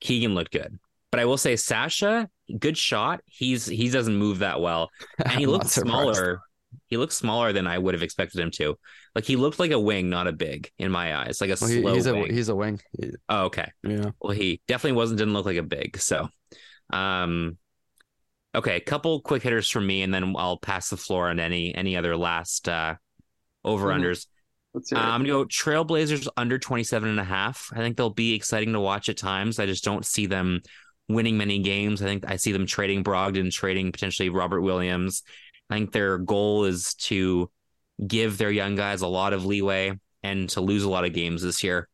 Keegan looked good. But I will say Sasha, good shot. He's he doesn't move that well. *laughs* And he I'm looked smaller. He looked smaller than I would have expected him to. Like he looked like a wing, not a big in my eyes. Like a Well, he- slow he's a wing. he's a wing. Oh, okay. yeah. Well, he definitely wasn't didn't look like a big. So um okay, a couple quick hitters from me and then I'll pass the floor on any any other last uh over unders. Let's hear Uh. I'm gonna go Trailblazers under 27 and a half. I think they'll be exciting to watch at times. I just don't see them winning many games. I think I see them trading Brogdon, trading potentially Robert Williams. I think their goal is to give their young guys a lot of leeway and to lose a lot of games this year.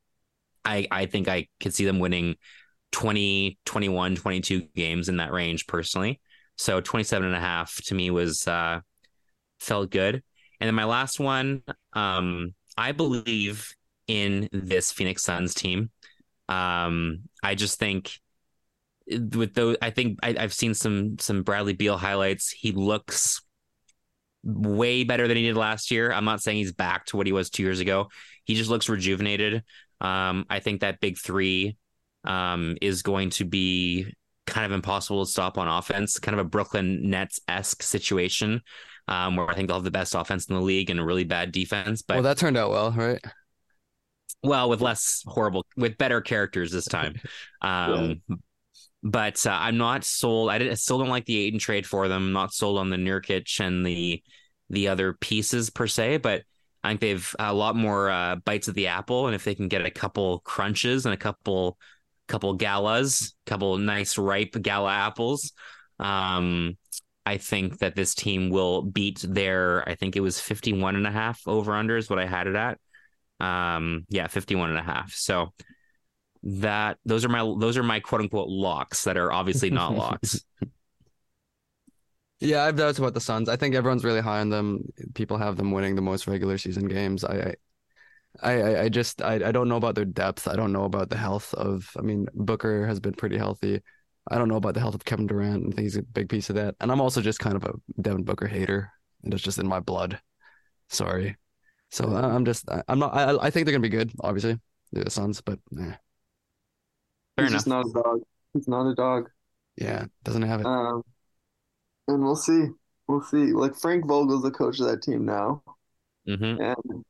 I, I think I could see them winning 20, 21, 22 games in that range personally. So 27 and a half to me was uh felt good. And then my last one, um, I believe in this Phoenix Suns team. Um, I just think with those, I think I, I've seen some some Bradley Beal highlights. He looks way better than he did last year. I'm not saying he's back to what he was two years ago. He just looks rejuvenated. Um, I think that big three um, is going to be kind of impossible to stop on offense, kind of a Brooklyn Nets esque situation um, where I think they'll have the best offense in the league and a really bad defense. But Well, that turned out well, right? well, with less horrible, with better characters this time. *laughs* Um, But uh, I'm not sold. I, I still don't like the Ayton trade for them. I'm not sold on the Nurkic and the the other pieces per se. But I think they've a lot more uh, bites of the apple, and if they can get a couple crunches and a couple couple galas, couple nice ripe gala apples, um, I think that this team will beat their. I think it was 51 and a half over under is what I had it at. Um, yeah, 51 and a half. So that those are my those are my quote unquote locks that are obviously not *laughs* locks. Yeah, I've doubts about the Suns. I think everyone's really high on them. People have them winning the most regular season games. I, I, I, I just I, I don't know about their depth. I don't know about the health of. I mean, Booker has been pretty healthy. I don't know about the health of Kevin Durant. I think he's a big piece of that. And I'm also just kind of a Devin Booker hater, and it's just in my blood. Sorry. So I- I'm just I- I'm not. I I think they're gonna be good. Obviously, the Suns, but eh, Fair He's just not a dog. He's not a dog. yeah, doesn't have it. Um, and we'll see. We'll see. Like Frank Vogel's the coach of that team now, hmm and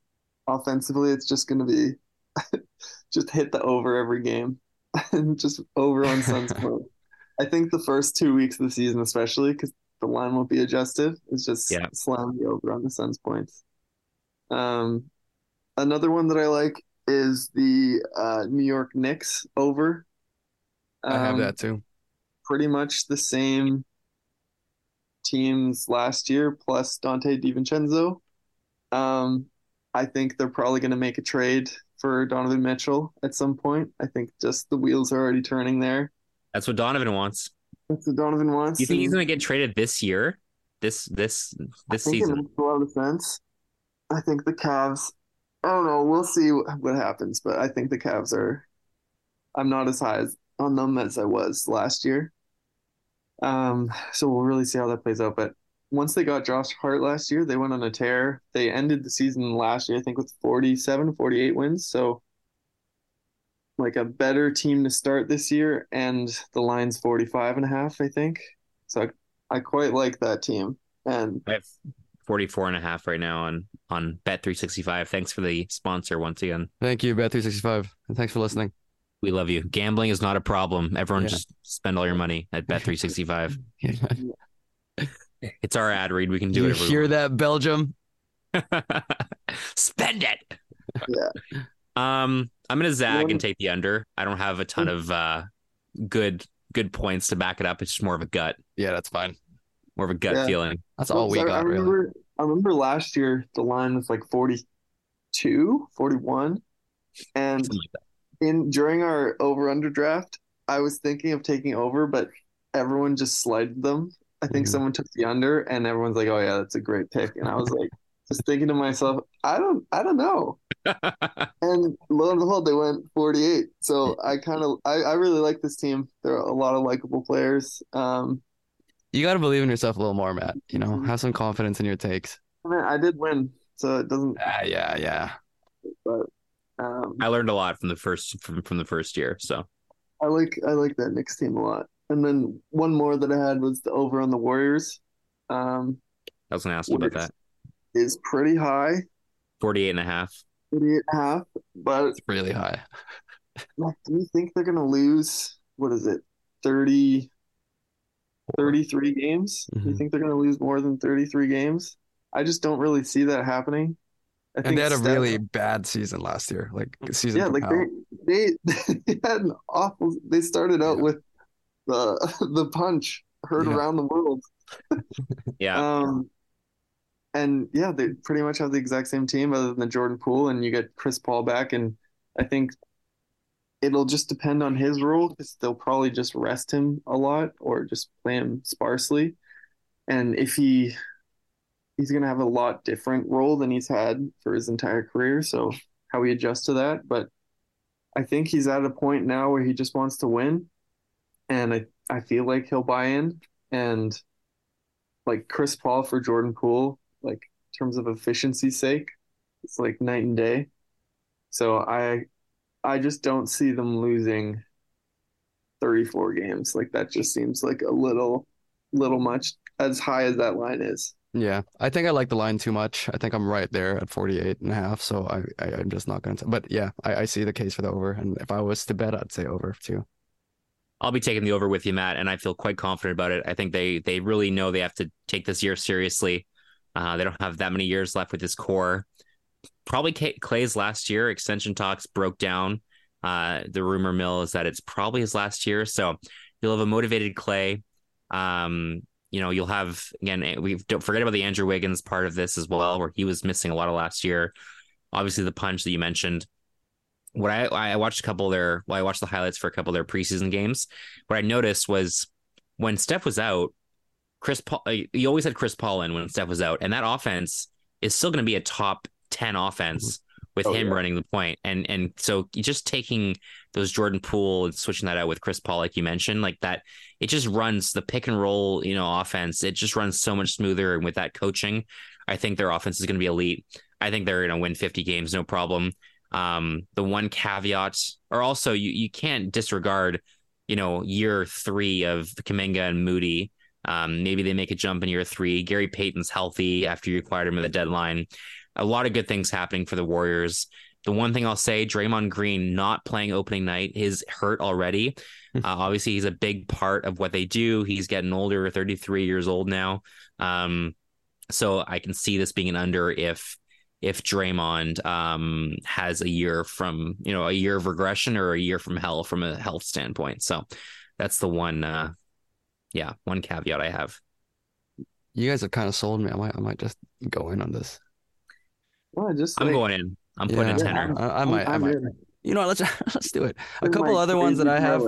offensively, it's just going to be *laughs* just hit the over every game, *laughs* and just over on Suns. *laughs* points. I think the first two weeks of the season, especially because the line won't be adjusted, is just Yeah. slam the over on the Suns points. Um, another one that I like is the uh, New York Knicks over. I have Um, that too. pretty much the same teams last year plus Donte DiVincenzo. Um, I think they're probably going to make a trade for Donovan Mitchell at some point. I think just the wheels are already turning there. That's what Donovan wants. That's what Donovan wants. You think he's going to get traded this year? This this I this think it season? makes a lot of sense. I think the Cavs. I don't know. We'll see what, what happens, but I think the Cavs are. I'm not as high on them as I was last year. Um, so we'll really see how that plays out. But once they got Josh Hart last year, they went on a tear. They ended the season last year, I think, with 47, 48 wins. So, like a better team to start this year, and the line's 45 and a half, I think. So I, I quite like that team. And I have 44 and a half right now on on Bet 365. Thanks for the sponsor once again. Thank you, Bet365, and thanks for listening. We love you. Gambling is not a problem. Everyone Yeah. just spend all your money at Bet 365. *laughs* It's our ad read. We can do you it. hear that, Belgium? *laughs* Spend it. Yeah. *laughs* Um, I'm gonna zag wanna- and take the under. I don't have a ton of uh good good points to back it up. It's just more of a gut, Yeah, that's fine. more of a gut Yeah. feeling. That's all we I, I got, really. remember, I remember last year the line was like 42, 41. And like in during our over under draft, I was thinking of taking over, but everyone just slided them. I think Mhm. someone took the under, and everyone's like, "Oh yeah, that's a great pick." And I was like, *laughs* just thinking to myself, I don't, I don't know. *laughs* and lo and behold, they went 48. So I kind of, I, I really like this team. There are a lot of likable players. Um, you got to believe in yourself a little more, Matt. You know, have some confidence in your takes. I mean, I did win, so it doesn't. Uh, yeah, yeah. But um, I learned a lot from the first from, from the first year. So I like I like that Knicks team a lot. And then one more that I had was the over on the Warriors. Um, I was going to ask you about that. Is pretty high. 48 and a half. 48 and a half, but it's really high. *laughs* do you think they're going to lose? What is it? 30, 33 games? Mm-hmm. You think they're going to lose more than 33 games? I just don't really see that happening. I and they had a Steph, really bad season last year. Like season. Yeah, like they, they *laughs* they had an awful. They started out yeah. with the *laughs* the punch heard yeah. around the world. *laughs* yeah. Um, and yeah, they pretty much have the exact same team other than the Jordan Poole, and you get Chris Paul back, and I think it'll just depend on his role because they'll probably just rest him a lot or just play him sparsely. And if he he's going to have a lot different role than he's had for his entire career. So how he adjusts to that, but I think he's at a point now where he just wants to win, and I I feel like he'll buy in and like Chris Paul for Jordan Poole, like in terms of efficiency sake, it's like night and day. So I I just don't see them losing 34 games. Like that just seems like a little little much as high as that line is. Yeah, I think I like the line too much. I think I'm right there at 48 and a half. So I, I am just not going to. But yeah, I, I see the case for the over. And if I was to bet, I'd say over too. I'll be taking the over with you, Matt, and I feel quite confident about it. I think they they really know they have to take this year seriously. Uh, they don't have that many years left with this core. Probably Klay's last year. Extension talks broke down. Uh, the rumor mill is that it's probably his last year. So you'll have a motivated Clay. Um, you know, you'll have again. Eh, we don't forget about the Andrew Wiggins part of this as well, where he was missing a lot of last year. Obviously, the punch that you mentioned. What I I watched a couple of their well, I watched the highlights for a couple of their preseason games. What I noticed was when Steph was out, Chris Paul. Eh, you always had Chris Paul in when Steph was out, and that offense is still going to be a top ten offense with oh, him yeah. running the point. And and so just taking those Jordan Poole and switching that out with Chris Paul, like you mentioned, like that, it just runs the pick and roll, you know, offense. It just runs so much smoother. And with that coaching, I think their offense is going to be elite. I think they're going to win 50 games, no problem. Um, the one caveat, or also you you can't disregard, you know, year three of Kuminga and Moody. Um, maybe they make a jump in year three. Gary Payton's healthy after you acquired him at the deadline a lot of good things happening for the Warriors. The one thing I'll say, Draymond Green not playing opening night is hurt already. uh, obviously, he's a big part of what they do. He's getting older, 33 years old now. Um, so I can see this being an under if if Draymond um, has a year from you know a year of regression or a year from hell from a health standpoint. So that's the one, uh, yeah, one caveat I have. You guys have kind of sold me. I might I might just go in on this. Well, just I'm going in. I'm putting yeah, a tenner. I, I might. I might. You know, let's *laughs* let's do it. A couple other ones that I have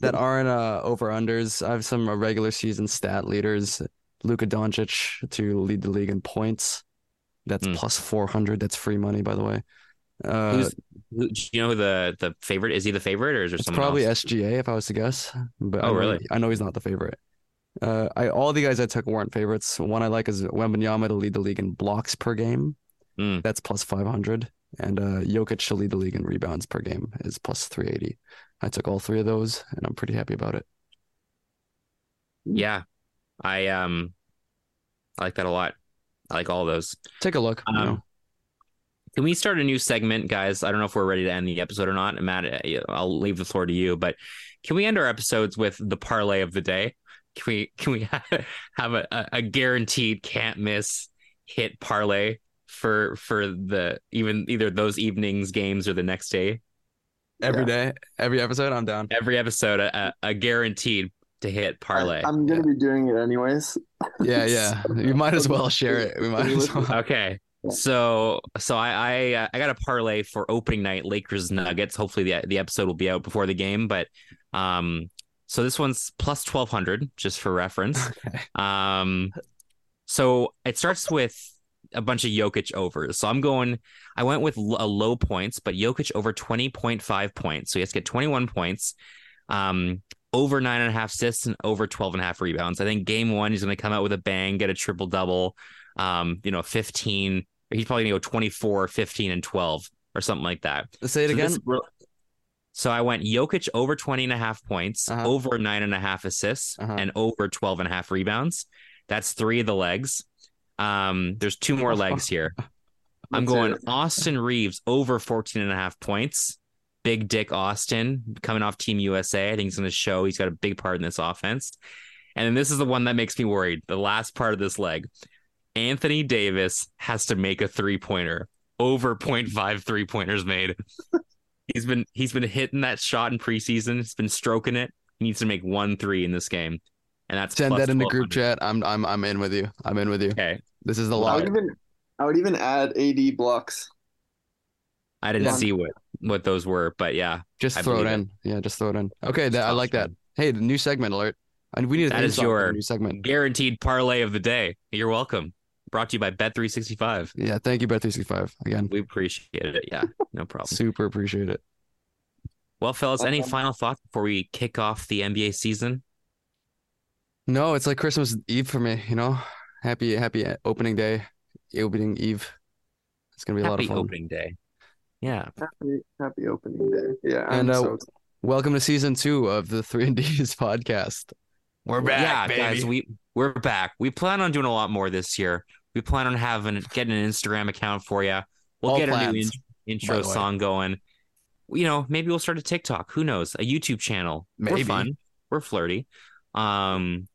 that aren't uh, over unders. I have some uh, regular season stat leaders. Luka Doncic to lead the league in points. That's mm. plus four hundred. That's free money, by the way. Uh, Who's, who, do you know the the favorite is? He the favorite, or is there someone? Probably else? SGA, if I was to guess. But oh, I know, really? I know he's not the favorite. Uh, I all the guys I took weren't favorites. One I like is Wembanyama to lead the league in blocks per game. Mm. That's plus 500. And uh, Jokic to lead the league in rebounds per game is plus 380. I took all three of those and I'm pretty happy about it. Yeah. I um I like that a lot. I like all those. Take a look. Um, you know. Can we start a new segment, guys? I don't know if we're ready to end the episode or not. Matt, uh, I'll leave the floor to you, but can we end our episodes with the parlay of the day? Can we can we *laughs* have a, a guaranteed can't miss hit parlay for for the even either those evenings games or the next day every yeah. day, every episode i'm down every episode a, a guaranteed to hit parlay I, am gonna yeah. be doing it anyways *laughs* yeah yeah you might as well share it we might as well *laughs* okay so so I I, uh, I got a parlay for opening night Lakers Nuggets. Hopefully the the episode will be out before the game, but um so this one's plus 1200 just for reference. Okay. Um so it starts with a bunch of Jokic overs. So I'm going. I went with a low points, but Jokic over 20.5 points. So he has to get 21 points. Um, over nine and a half assists and over 12 and a half rebounds. I think game one, he's going to come out with a bang, get a triple double, um, you know, 15. He's probably going to go 24, 15, and 12 or something like that. Say it So again. this- So I went Jokic over 20 and a half points, Uh-huh. over nine and a half assists, Uh-huh. and over 12 and a half rebounds. That's three of the legs. Um, there's two more *laughs* legs here. I'm going. Austin Reaves over 14 and a half points. Big Dick Austin coming off Team USA. I think he's going to show he's got a big part in this offense. And then this is the one that makes me worried. The last part of this leg. Anthony Davis has to make a three pointer over 0.5 three pointers made. *laughs* he's been he's been hitting that shot in preseason. He's been stroking it. He needs to make one three in this game. And that's Send that in the group chat. I'm I'm I'm in with you. I'm in with you. Okay. This is the I would even I would even add AD blocks. I didn't Yeah. see what what those were, but yeah. Just I throw it believe in. Yeah, just throw it in. Okay, that, I like that. Hey, the new segment alert. And we need a That theme is song for your- new segment. Guaranteed parlay of the day. You're welcome. Brought to you by Bet365. Yeah, thank you, Bet365. Again, We appreciate it. Yeah, no problem. *laughs* super appreciate it. Well, fellas, any final thoughts before we kick off the NBA season? No, it's like Christmas Eve for me, you know? Happy happy opening day, opening eve. It's gonna be a lot of fun. opening day. Yeah. Happy, happy opening day. Yeah, I'm And, uh, so. Welcome to season two of the Three and D's podcast. We're back, yeah, guys, we we're back. We plan on doing a lot more this year. We plan on having getting an Instagram account for you. We'll All get a new in- intro by the way. song going. You know, maybe we'll start a TikTok. Who knows? A YouTube channel. Maybe. We're fun. We're flirty. Um,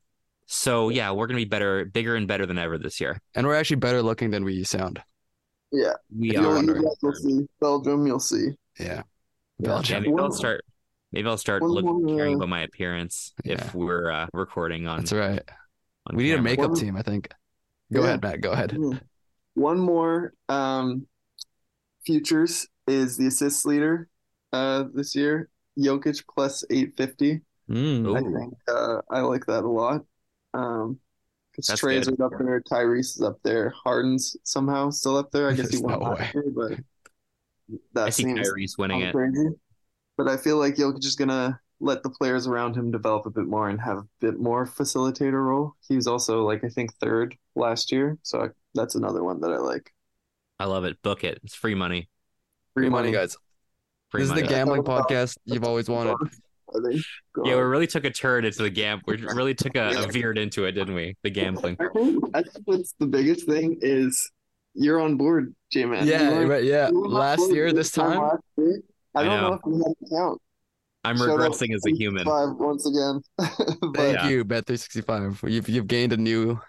so yeah, we're gonna be better, bigger and better than ever this year. and we're actually better looking than we sound. Yeah. We If You'll, you're you guys will see Belgium. You'll see. Yeah. Yeah. Yeah, Belgium. maybe I'll start. Maybe I'll start one looking, more, caring uh, about my appearance Yeah. if we're uh, recording on. That's right. on We need a makeup One- team, I think. Go Yeah. ahead, Matt. Go ahead. One more um, futures is the assist leader uh, this year. Jokic plus 850. Mm. I think uh, I like that a lot. Um, because That's Trae's good. right up there, Tyrese is up there, Harden's somehow still up there. I guess *laughs* he There's won no last year, but that I see seems Tyrese winning kinda it. crazy. But I feel like Jokic is gonna let the players around him develop a bit more and have a bit more facilitator role. He was also like I think third last year, so I, that's another one that I like. I love it. Book it. It's free money. Free money, guys. Free This is the gambling podcast you've always wanted. I think. Go Yeah, we really took a turn into the gam. We really took a, a veered into it, didn't we? The gambling. I think I think what's the biggest thing is you're on board, J man. Yeah, right, yeah. Last year, this time, last year, I I don't know. know. if you had an account. I'm Shout regressing as a human. Once again. *laughs* but thank Yeah. you, Bet365. You've you've gained a new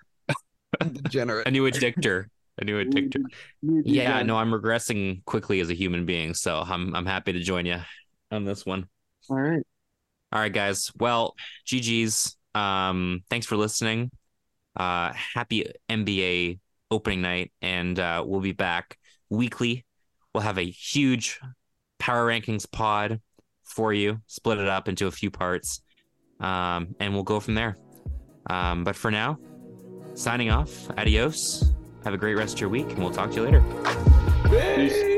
degenerate. *laughs* A new addictor. A new addictor. you do Yeah, no, I'm regressing quickly as a human being, so I'm I'm happy to join you on this one. All right. All right, guys. Well, GG's. Um, thanks for listening. Uh, happy NBA opening night, and uh, we'll be back weekly. We'll have a huge power rankings pod for you, split it up into a few parts, um, and we'll go from there. Um, but for now, signing off. Adios. Have a great rest of your week, and we'll talk to you later. Peace.